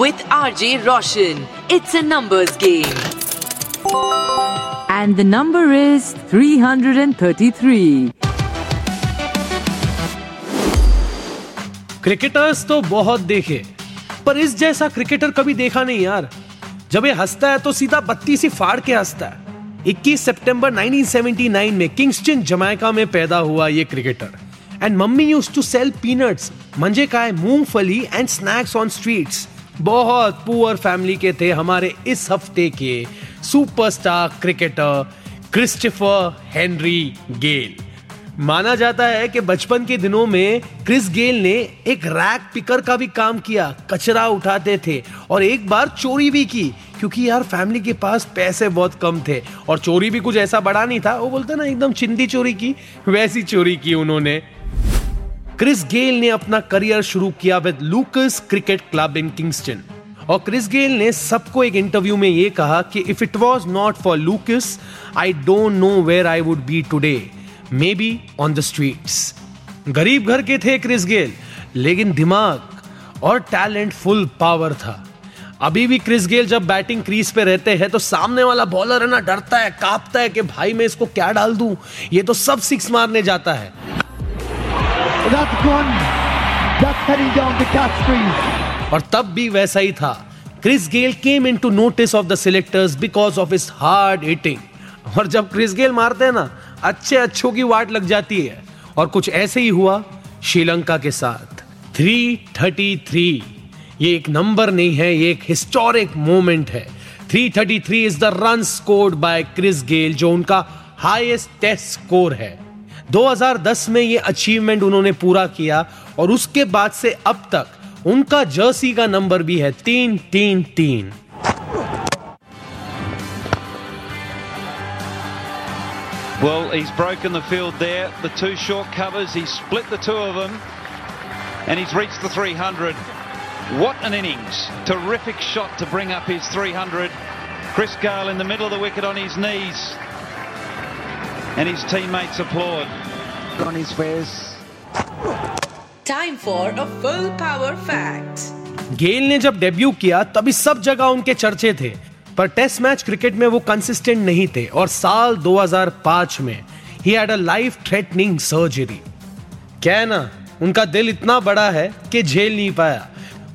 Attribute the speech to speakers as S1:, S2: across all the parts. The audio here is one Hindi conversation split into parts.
S1: With R J Roshan it's a numbers game
S2: and the number is 333.
S3: Cricketers तो बहुत देखे पर इस जैसा क्रिकेटर कभी देखा नहीं यार। जब ये हंसता है तो सीधा बत्ती सी फाड़ के हंसता है। 21 सितंबर 1979 में किंगस्टन जमैका में पैदा हुआ ये cricketer and mummy use to sell peanuts मंजे काय मूंगफली एंड स्नैक्स ऑन स्ट्रीट्स बहुत पुअर फैमिली के थे हमारे इस हफ़्ते के superstar cricketer Christopher Henry Gayle माना जाता है कि बचपन के दिनों में क्रिस गेल ने एक रैक पिकर का भी काम किया, कचरा उठाते थे और एक बार चोरी भी की, क्योंकि यार फैमिली के पास पैसे बहुत कम थे और चोरी भी कुछ ऐसा बड़ा नहीं था, वो बोलते ना, एकदम चिंदी चोरी की, वैसी चोरी की उन्होंने। क्रिस गेल ने अपना करियर शुरू किया with Lucas cricket club in Kingston और क्रिस गेल ने सबको एक इंटरव्यू में ये कहा कि if it was not for Lucas I don't know where I would be today maybe on the streets गरीब घर के थे क्रिस गेल, लेकिन दिमाग और टैलेंट फुल पावर था। अभी भी क्रिस गेल जब बैटिंग क्रीज पे रहते हैं तो सामने वाला बॉलर है ना, डरता है, कांपता है कि, भाई, मैं इसको क्या डाल दूँ? ये तो सब सिक्स मारने जाता है। और तब भी वैसा ही था। Chris Gayle came in to notice of the selectors because of इस हार्ड हिटिंग और जब क्रिस गेल मारते हैं ना, अच्छे अच्छों की वाट लग जाती है। और कुछ ऐसे ही हुआ श्रीलंका के साथ। 333 ये एक नंबर नहीं है, ये एक हिस्टोरिक मोमेंट है। 333 is the run scored by Chris Gayle जो उनका हाईएस्ट टेस्ट स्कोर है। 2010 में ये अचीवमेंट उन्होंने पूरा किया और उसके बाद से अब तक उनका जर्सी का नंबर भी है तीन तीन तीन
S4: Well, he's broken the field there. The two short covers, he's split the two of them, and he's reached the 300. What an innings! Terrific shot to bring up his 300. Chris Gale in the middle of the wicket on his knees, And his teammates applaud.
S5: On his face.
S1: Time for a full power fact
S3: Gayle ने जब डेब्यू किया तभी सब जगह उनके चर्चे थे। पर टेस्ट मैच क्रिकेट में वो कंसिस्टेंट नहीं थे और साल 2005 में ही had a life threatening surgery क्या है ना उनका दिल इतना बड़ा है कि झेल नहीं पाया।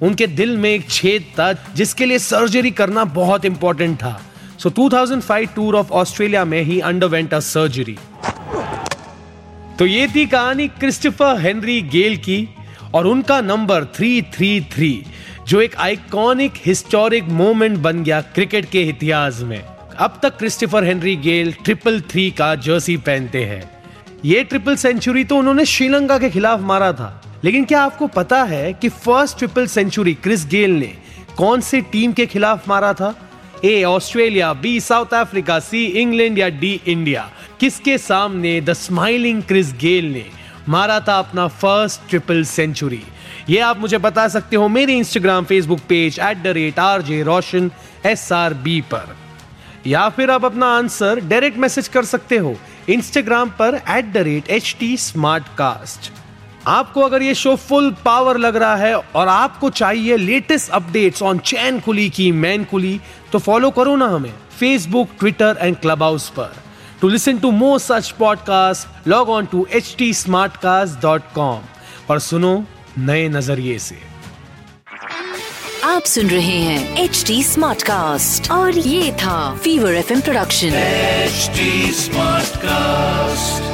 S3: उनके दिल में एक छेद था जिसके लिए सर्जरी करना बहुत इंपॉर्टेंट था। सो 2005 टूर ऑफ़ ऑस्ट्रेलिया में ही अंडरवेंट अ सर्जरी तो ये थी कहानी क्रिस्टोफर हेनरी गेल की और उनका नंबर 333 जो एक आइकॉनिक हिस्टोरिक मोमेंट बन गया क्रिकेट के इतिहास में। अब तक Christopher Henry Gayle triple three का जर्सी पहनते हैं। ये ट्रिपल सेंचुरी तो उन्होंने श्रीलंका के खिलाफ मारा था। लेकिन क्या आपको पता है कि first triple century Chris Gayle ने कौन से टीम के खिलाफ मारा था? A, Australia, B, South Africa, C, England या डी, इंडिया। किसके सामने द स्माइलिंग क्रिस गेल ने मारा था अपना फ़र्स्ट ट्रिपल सेंचुरी? ये आप मुझे बता सकते हो मेरे Instagram Facebook page at the rate R J Roshan S R B पर। या फिर आप अपना आंसर डायरेक्ट मैसेज कर सकते हो इंस्टाग्राम पर at the rate H T Smartcast आपको अगर ये शो फुल पावर लग रहा है और आपको चाहिए latest updates on Chain Kulii Ki Main Kulii तो फॉलो करो ना हमें Facebook Twitter and club house पर। To listen to more such podcast log on to H T Smartcast dot com और सुनो नए नज़रिए से।
S1: आप सुन रहे हैं एच टी स्मार्ट कास्ट और ये था Fever F production
S6: H smart Smartcast.